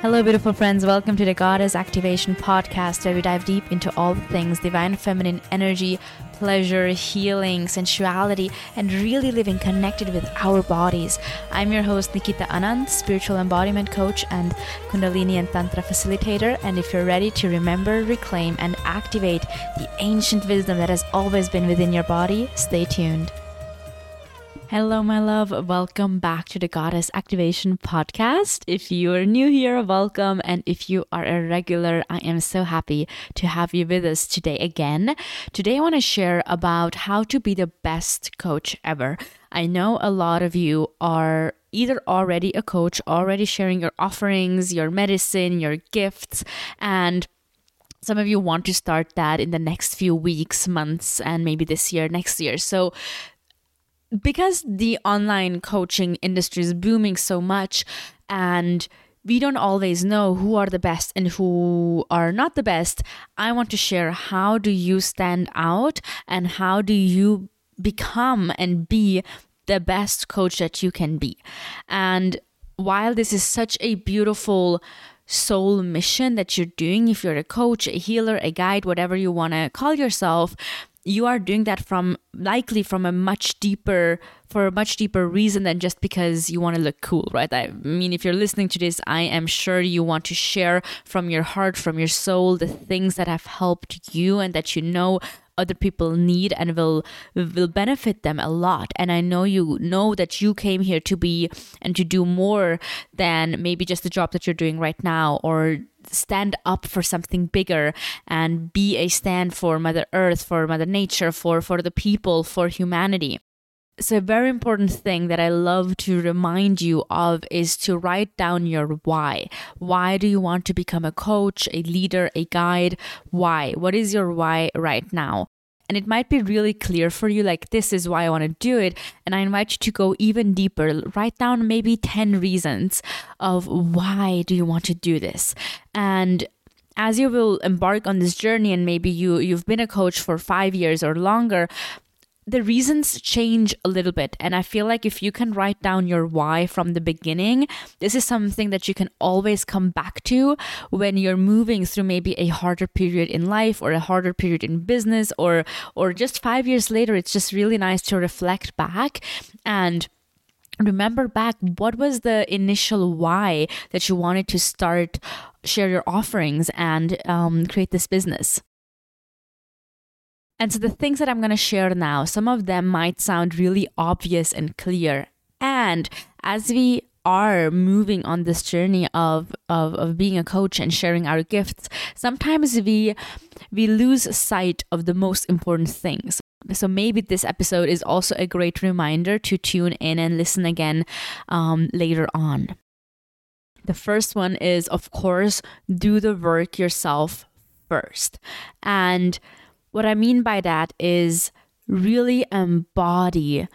Hello, beautiful friends. Welcome to the Goddess Activation Podcast, where we dive deep into all the things divine feminine energy, pleasure, healing, sensuality, and really living connected with our bodies. I'm your host, Nikita Anand, spiritual embodiment coach and Kundalini and Tantra facilitator. And if you're ready to remember, reclaim, and activate the ancient wisdom that has always been within your body, stay tuned. Hello, my love. Welcome back to the Goddess Activation Podcast. If you are new here, welcome. And if you are a regular, I am so happy to have you with us today again. Today, I want to share about how to be the best coach ever. I know a lot of you are either already a coach, already sharing your offerings, your medicine, your gifts, and some of you want to start that in the next few weeks, months, and maybe this year, next year. So, because the online coaching industry is booming so much and we don't always know who are the best and who are not the best i want to share how do you stand out and how do you become and be the best coach that you can be. And while this is such a beautiful soul mission that you're doing if you're a coach a healer a guide whatever you want to call yourself you are doing that from likely from a much deeper for a much deeper reason than just because you want to look cool right? I mean if you're listening to this i am sure you want to share from your heart from your soul the things that have helped you and that you know other people need and will will benefit them a lot. And i know you know that you came here to be and to do more than maybe just the job that you're doing right now or stand up for something bigger and be a stand for mother earth for mother nature for for the people for humanity so a very important thing that I love to remind you of is to write down your why. Why do you want to become a coach, a leader, a guide? Why? What is your why right now? And it might be really clear for you, like, this is why I want to do it. And I invite you to go even deeper. Write down maybe 10 reasons of why do you want to do this. And as you will embark on this journey and maybe you you've been a coach for 5 years or longer the reasons change a little bit. And I feel like if you can write down your why from the beginning, this is something that you can always come back to when you're moving through maybe a harder period in life or a harder period in business or or just 5 years later it's just really nice to reflect back and remember back what was the initial why that you wanted to start share your offerings and um, create this business and so the things that I'm going to share now, some of them might sound really obvious and clear. And as we are moving on this journey of, of, of being a coach and sharing our gifts, sometimes we we lose sight of the most important things. So maybe this episode is also a great reminder to tune in and listen again um, later on. The first one is, of course, do the work yourself first. And what I mean by that is really embody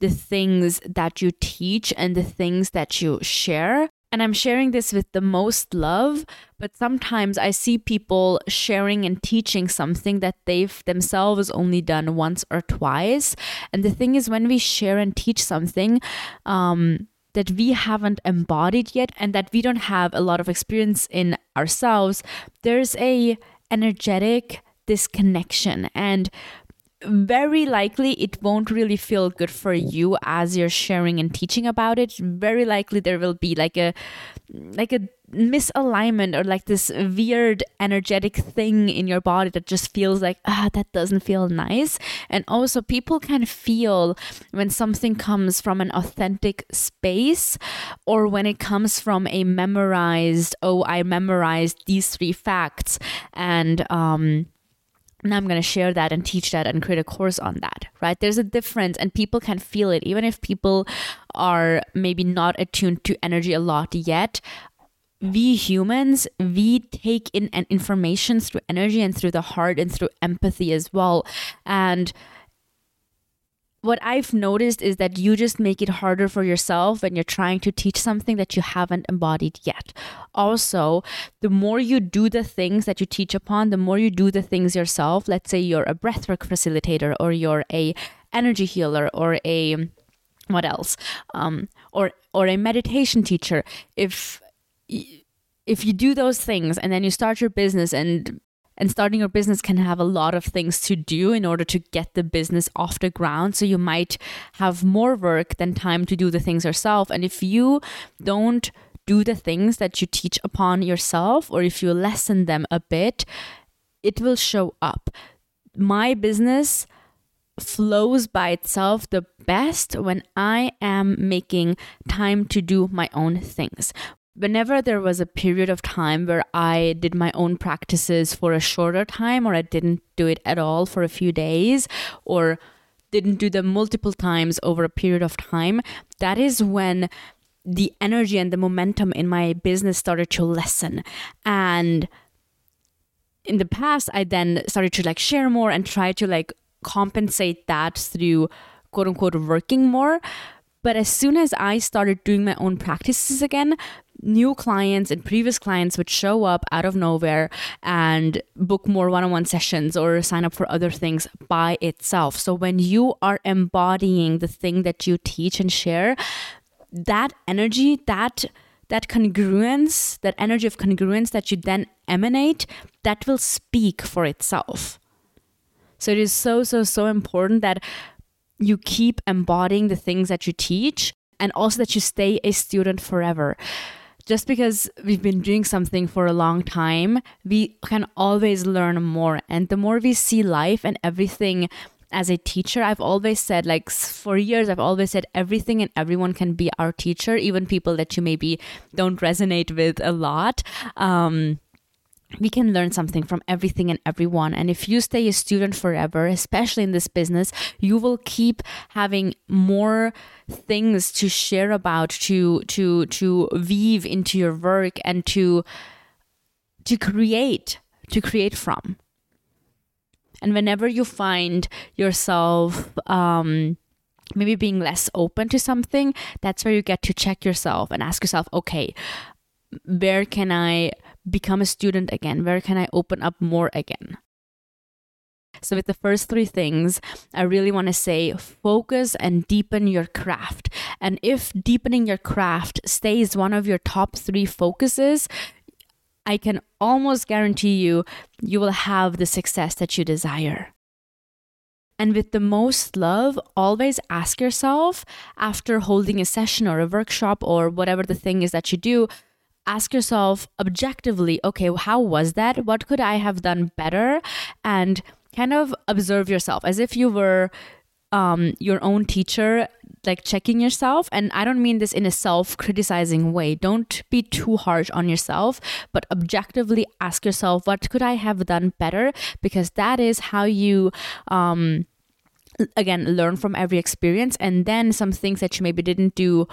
the things that you teach and the things that you share. And I'm sharing this with the most love, but sometimes I see people sharing and teaching something that they've themselves only done once or twice. And the thing is, when we share and teach something, um, that we haven't embodied yet and that we don't have a lot of experience in ourselves there's a energetic disconnection and very likely it won't really feel good for you as you're sharing and teaching about it. Very likely there will be like a like a misalignment or like this weird energetic thing in your body that just feels like ah that doesn't feel nice. And also people can feel when something comes from an authentic space or when it comes from a memorized oh i memorized these three facts and um and I'm going to share that and teach that and create a course on that, right? There's a difference and people can feel it. Even if people are maybe not attuned to energy a lot yet, we humans, we take in information through energy and through the heart and through empathy as well. And what I've noticed is that you just make it harder for yourself when you're trying to teach something that you haven't embodied yet. Also, the more you do the things that you teach upon, the more you do the things yourself. Let's say you're a breathwork facilitator or you're a energy healer or a what else? Um, or or a meditation teacher. If if you do those things and then you start your business and and starting your business can have a lot of things to do in order to get the business off the ground. So you might have more work than time to do the things yourself. And if you don't do the things that you teach upon yourself or if you lessen them a bit it will show up. My business flows by itself the best when I am making time to do my own things. Whenever there was a period of time where I did my own practices for a shorter time, or I didn't do it at all for a few days, or didn't do them multiple times over a period of time, that is when the energy and the momentum in my business started to lessen. And in the past, I then started to like share more and try to like compensate that through quote unquote working more. But as soon as I started doing my own practices again, new clients and previous clients would show up out of nowhere and book more one on one sessions or sign up for other things by itself. So when you are embodying the thing that you teach and share, that energy, that that congruence, that energy of congruence that you then emanate, that will speak for itself. So it is so, so, so important that you keep embodying the things that you teach and also that you stay a student forever. Just because we've been doing something for a long time, we can always learn more. And the more we see life and everything as a teacher, I've always said, like for years, I've always said everything and everyone can be our teacher, even people that you maybe don't resonate with a lot. Um, we can learn something from everything and everyone. And if you stay a student forever, especially in this business, you will keep having more things to share about, to to to weave into your work and to to create, to create from. And whenever you find yourself um, maybe being less open to something, that's where you get to check yourself and ask yourself, okay, where can I become a student again? Where can I open up more again? So, with the first three things, I really want to say focus and deepen your craft. And if deepening your craft stays one of your top three focuses, I can almost guarantee you, you will have the success that you desire. And with the most love, always ask yourself after holding a session or a workshop or whatever the thing is that you do, ask yourself objectively okay, how was that? What could I have done better? And kind of observe yourself as if you were um, your own teacher, like checking yourself. And I don't mean this in a self criticizing way. Don't be too harsh on yourself, but objectively ask yourself, what could I have done better? Because that is how you. Um, again learn from every experience and then some things that you maybe didn't do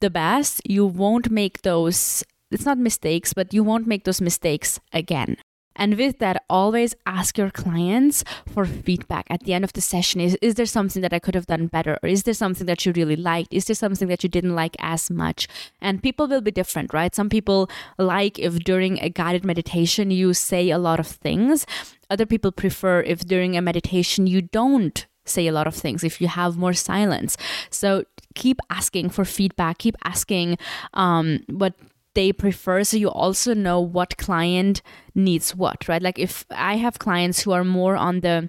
the best you won't make those it's not mistakes, but you won't make those mistakes again. And with that, always ask your clients for feedback at the end of the session. Is, is there something that I could have done better? Or is there something that you really liked? Is there something that you didn't like as much? And people will be different, right? Some people like if during a guided meditation you say a lot of things. Other people prefer if during a meditation you don't say a lot of things, if you have more silence. So keep asking for feedback, keep asking um, what they prefer so you also know what client needs what right? Like if i have clients who are more on the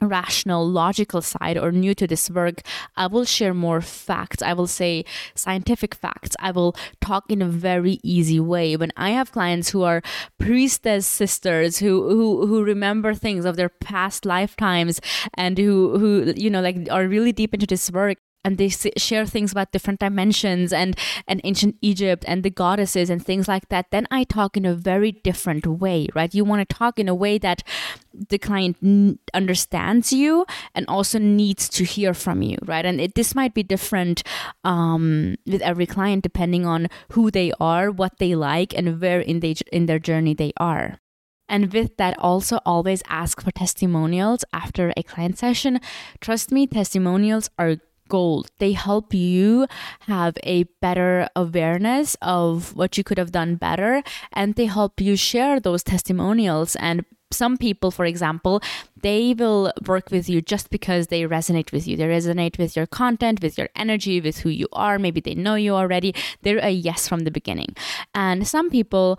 rational logical side or new to this work i will share more facts. I will say scientific facts. I will talk in a very easy way. When i have clients who are priestess sisters who who who remember things of their past lifetimes and who who you know like are really deep into this work and they share things about different dimensions and and ancient Egypt and the goddesses and things like that, then I talk in a very different way, right? You want to talk in a way that the client n- understands you and also needs to hear from you, right? And it, this might be different um, with every client depending on who they are, what they like, and where in they in their journey they are. And with that, also always ask for testimonials after a client session. Trust me, testimonials are gold. They help you have a better awareness of what you could have done better, and they help you share those testimonials and some people, for example, they will work with you just because they resonate with you. They resonate with your content, with your energy, with who you are. Maybe they know you already. They're a yes from the beginning. And some people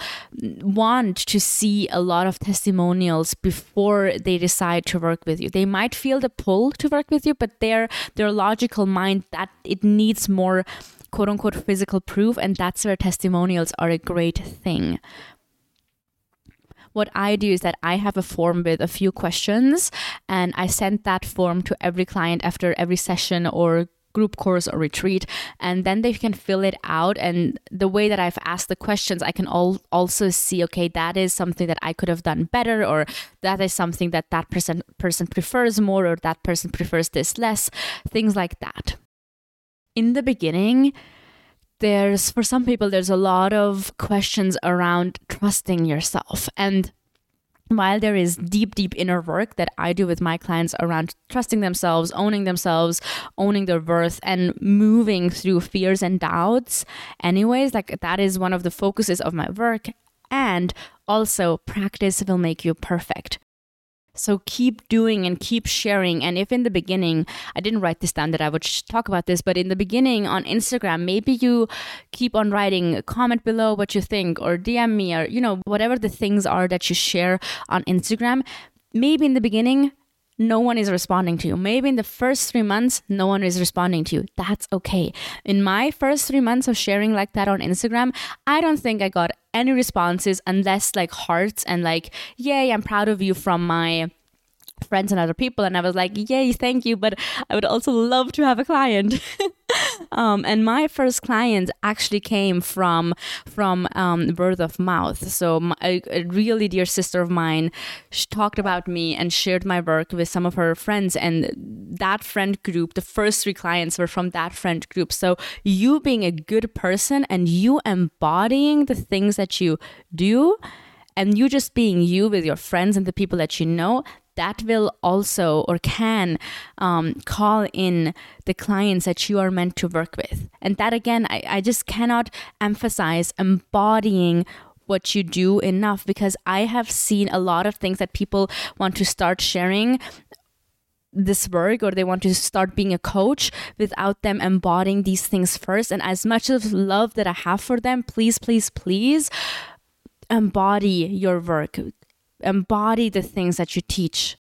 want to see a lot of testimonials before they decide to work with you. They might feel the pull to work with you, but their their logical mind that it needs more quote unquote physical proof, and that's where testimonials are a great thing what I do is that I have a form with a few questions and I send that form to every client after every session or group course or retreat and then they can fill it out. And the way that i've asked the questions i can all also see okay that is something that i could have done better or that is something that that person person prefers more or that person prefers this less things like that. In the beginning there's for some people there's a lot of questions around trusting yourself. And while there is deep deep inner work that i do with my clients around trusting themselves owning themselves owning their worth and moving through fears and doubts anyways like that is one of the focuses of my work. And also practice will make you perfect so keep doing and keep sharing. And if in the beginning, I didn't write this down that I would talk about this, but in the beginning on Instagram, maybe you keep on writing, comment below what you think, or DM me, or, you know, whatever the things are that you share on Instagram. Maybe in the beginning, no one is responding to you. Maybe in the first three months, no one is responding to you. That's okay. In my first three months of sharing like that on Instagram, I don't think I got any responses unless like hearts and like, yay, I'm proud of you from my friends and other people and i was like yay thank you but i would also love to have a client. Um, and my first client actually came from from um, word of mouth. So my, a, really dear sister of mine she talked about me and shared my work with some of her friends and that friend group the first three clients were from that friend group. So you being a good person and you embodying the things that you do and you just being you with your friends and the people that you know that will also or can um, call in the clients that you are meant to work with. And that again, I, I just cannot emphasize embodying what you do enough because I have seen a lot of things that people want to start sharing this work or they want to start being a coach without them embodying these things first. And as much of love that I have for them, please, please, please embody your work embody the things that you teach.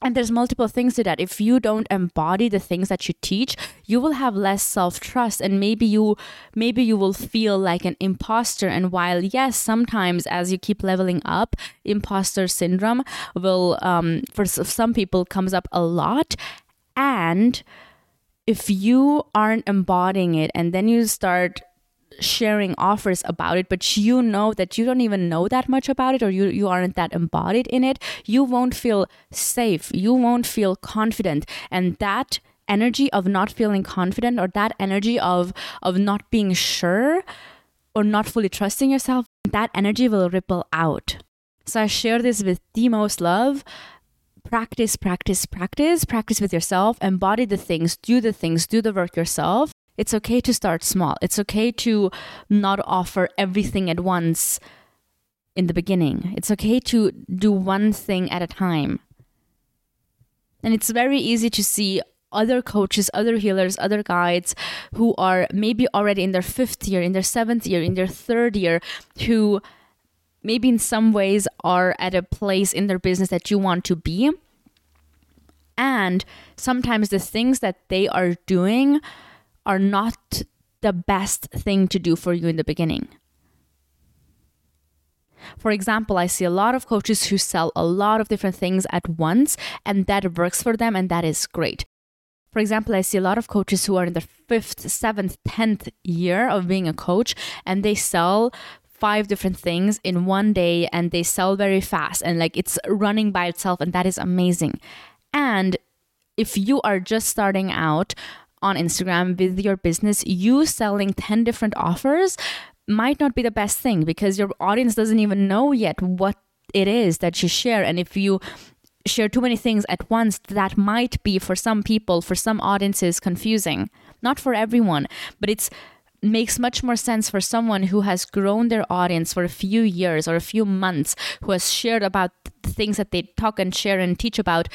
And there's multiple things to that. If you don't embody the things that you teach you will have less self-trust and maybe you maybe you will feel like an imposter. And while yes sometimes as you keep leveling up imposter syndrome will um, for some people comes up a lot. And if you aren't embodying it and then you start sharing offers about it but you know that you don't even know that much about it or you, you aren't that embodied in it you won't feel safe. You won't feel confident. And that energy of not feeling confident or that energy of of not being sure or not fully trusting yourself that energy will ripple out. So i share this with the most love. Practice practice practice practice with yourself. Embody the things do the things do the work yourself it's okay to start small. It's okay to not offer everything at once in the beginning. It's okay to do one thing at a time. And it's very easy to see other coaches, other healers, other guides who are maybe already in their fifth year, in their seventh year, in their third year, who maybe in some ways are at a place in their business that you want to be. And sometimes the things that they are doing are not the best thing to do for you in the beginning. For example, I see a lot of coaches who sell a lot of different things at once, and that works for them, and that is great. For example, I see a lot of coaches who are in their fifth, seventh, tenth year of being a coach, and they sell five different things in one day and they sell very fast and like it's running by itself, and that is amazing. And if you are just starting out, on Instagram with your business, you selling 10 different offers might not be the best thing because your audience doesn't even know yet what it is that you share. And if you share too many things at once, that might be for some people, for some audiences, confusing. Not for everyone, but it's makes much more sense for someone who has grown their audience for a few years or a few months, who has shared about the things that they talk and share and teach about.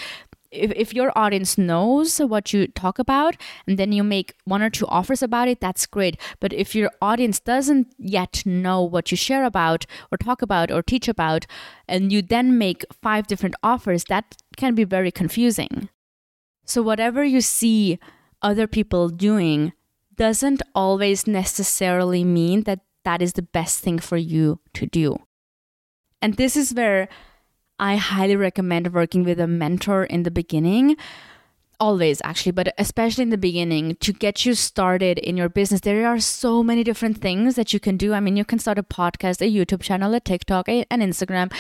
If, if your audience knows what you talk about and then you make one or two offers about it, that's great. But if your audience doesn't yet know what you share about or talk about or teach about, and you then make five different offers, that can be very confusing. So, whatever you see other people doing, doesn't always necessarily mean that that is the best thing for you to do. And this is where I highly recommend working with a mentor in the beginning. Always, actually, but especially in the beginning to get you started in your business. There are so many different things that you can do. I mean, you can start a podcast, a YouTube channel, a TikTok, an Instagram,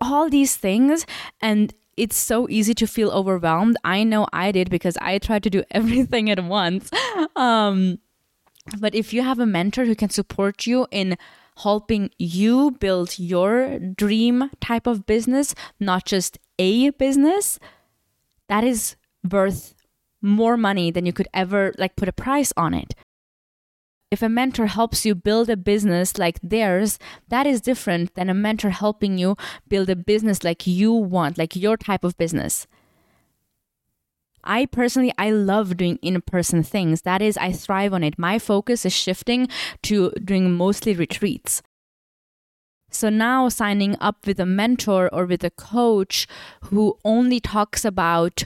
all these things. And it's so easy to feel overwhelmed. I know I did because I tried to do everything at once. Um, but if you have a mentor who can support you in helping you build your dream type of business, not just a business, that is worth more money than you could ever like put a price on it if a mentor helps you build a business like theirs, that is different than a mentor helping you build a business like you want, like your type of business. I personally I love doing in-person things. That is I thrive on it. My focus is shifting to doing mostly retreats. So now signing up with a mentor or with a coach who only talks about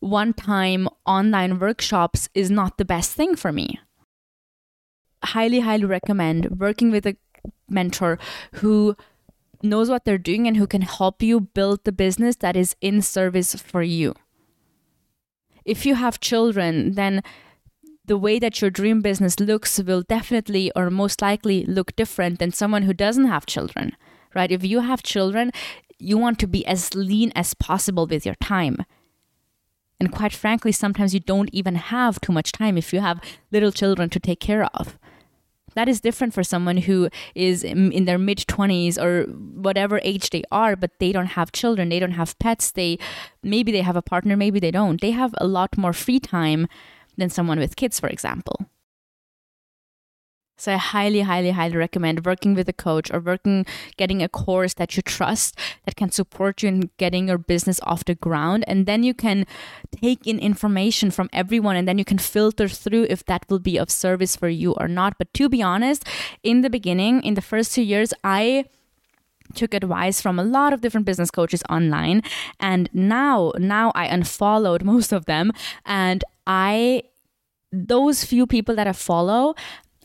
one-time online workshops is not the best thing for me highly, highly recommend working with a mentor who knows what they're doing and who can help you build the business that is in service for you. If you have children, then the way that your dream business looks will definitely or most likely look different than someone who doesn't have children, right? If you have children, you want to be as lean as possible with your time. And quite frankly, sometimes you don't even have too much time if you have little children to take care of that is different for someone who is in their mid 20s or whatever age they are but they don't have children they don't have pets they maybe they have a partner maybe they don't. They have a lot more free time than someone with kids for example so I highly, highly, highly recommend working with a coach or working, getting a course that you trust that can support you in getting your business off the ground. And then you can take in information from everyone and then you can filter through if that will be of service for you or not. But to be honest, in the beginning, in the first two years, I took advice from a lot of different business coaches online and now now I unfollowed most of them and I those few people that I follow,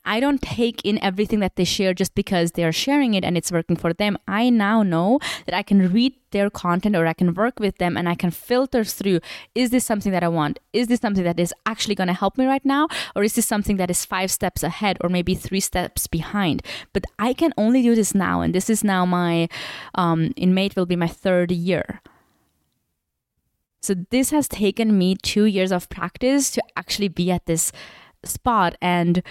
I don't take in everything that they share just because they're sharing it and it's working for them. I now know that I can read their content or I can work with them and I can filter through is this something that I want? Is this something that is actually going to help me right now? Or is this something that is five steps ahead or maybe three steps behind? But I can only do this now. And this is now my, um, in May, it will be my third year. So this has taken me two years of practice to actually be at this spot. And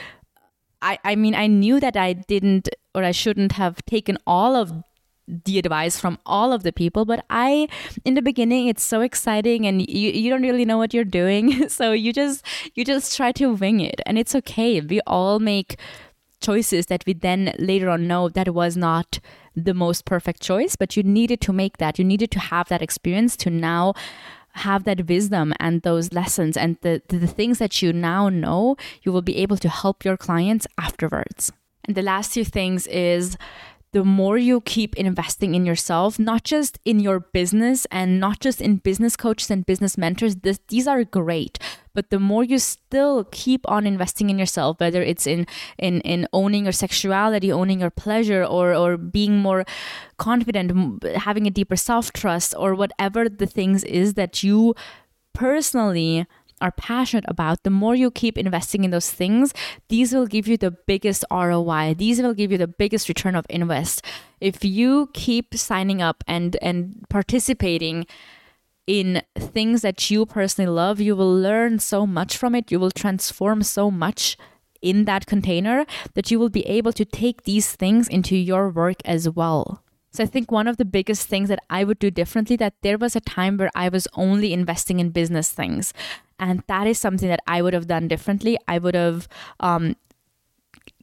I, I mean, I knew that I didn't or I shouldn't have taken all of the advice from all of the people but i in the beginning it's so exciting and you, you don't really know what you're doing. So you just you just try to wing it and it's okay. We all make choices that we then later on know that was not the most perfect choice but you needed to make that. You needed to have that experience to now have that wisdom and those lessons and the, the, the things that you now know, you will be able to help your clients afterwards. And the last two things is the more you keep investing in yourself, not just in your business and not just in business coaches and business mentors, this, these are great. But the more you still keep on investing in yourself, whether it's in in in owning your sexuality, owning your pleasure, or or being more confident, having a deeper self trust, or whatever the things is that you personally are passionate about, the more you keep investing in those things, these will give you the biggest ROI. These will give you the biggest return of invest. If you keep signing up and and participating in things that you personally love, you will learn so much from it. You will transform so much in that container that you will be able to take these things into your work as well. So I think one of the biggest things that I would do differently that there was a time where I was only investing in business things. And that is something that I would have done differently. I would have um,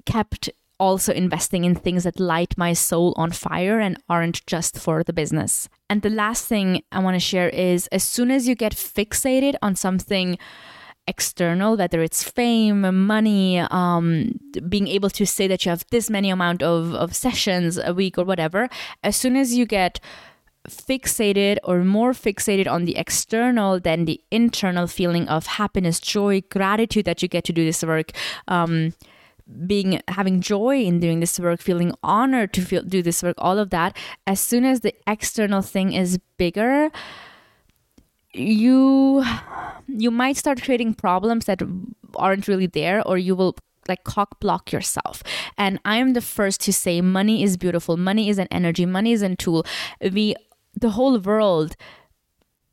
kept also investing in things that light my soul on fire and aren't just for the business. And the last thing I want to share is as soon as you get fixated on something external, whether it's fame, money, um, being able to say that you have this many amount of, of sessions a week or whatever, as soon as you get fixated or more fixated on the external than the internal feeling of happiness, joy, gratitude that you get to do this work, um, being having joy in doing this work feeling honored to feel do this work all of that. As soon as the external thing is bigger you you might start creating problems that aren't really there or you will like cock block yourself. And i am the first to say money is beautiful. Money is an energy. Money is a tool. We the whole world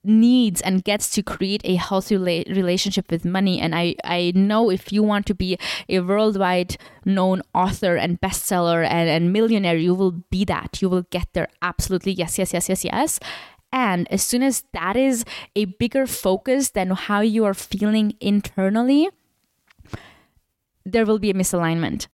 needs and gets to create a healthy relationship with money. And i i know if you want to be a worldwide known author and bestseller and, and millionaire you will be that. You will get there. Absolutely. Yes yes yes yes yes. And as soon as that is a bigger focus than how you are feeling internally there will be a misalignment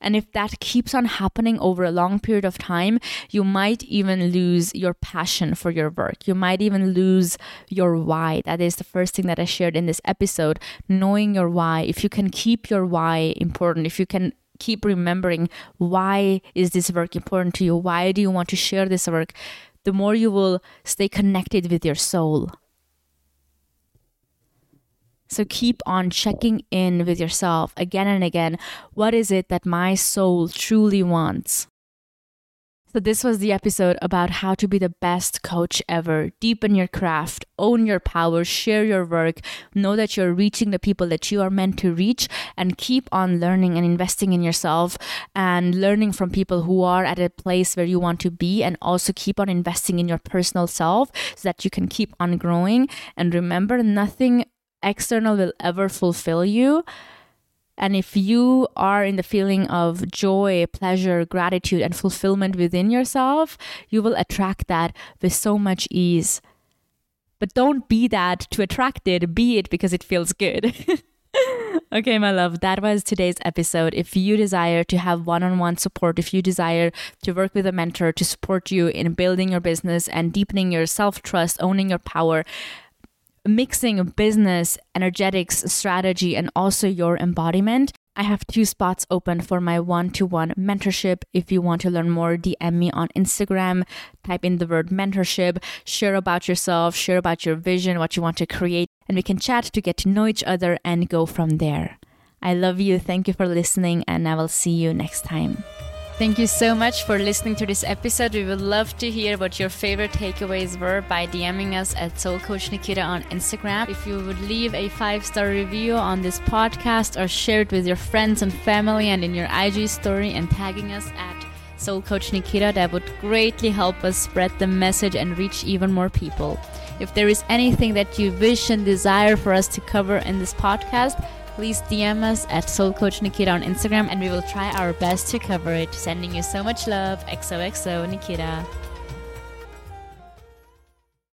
and if that keeps on happening over a long period of time, you might even lose your passion for your work. You might even lose your why. That is the first thing that I shared in this episode. Knowing your why. If you can keep your why important, if you can keep remembering why is this work important to you? Why do you want to share this work? The more you will stay connected with your soul. So keep on checking in with yourself again and again. What is it that my soul truly wants? So, this was the episode about how to be the best coach ever. Deepen your craft, own your power, share your work, know that you're reaching the people that you are meant to reach, and keep on learning and investing in yourself and learning from people who are at a place where you want to be, and also keep on investing in your personal self so that you can keep on growing. And remember, nothing external will ever fulfill you. And if you are in the feeling of joy, pleasure, gratitude, and fulfillment within yourself, you will attract that with so much ease. But don't be that to attract it, be it because it feels good. okay, my love, that was today's episode. If you desire to have one on one support, if you desire to work with a mentor to support you in building your business and deepening your self trust, owning your power, mixing business, energetics, strategy, and also your embodiment. I have two spots open for my one to one mentorship. If you want to learn more, DM me on Instagram, type in the word mentorship, share about yourself, share about your vision, what you want to create, and we can chat to get to know each other and go from there. I love you. Thank you for listening, and I will see you next time. Thank you so much for listening to this episode. We would love to hear what your favorite takeaways were by DMing us at Soul Coach Nikita on Instagram. If you would leave a five star review on this podcast or share it with your friends and family and in your IG story and tagging us at Soul Coach Nikita, that would greatly help us spread the message and reach even more people. If there is anything that you wish and desire for us to cover in this podcast, please DM us at Soul Coach Nikita on Instagram and we will try our best to cover it. Sending you so much love. XOXO Nikita.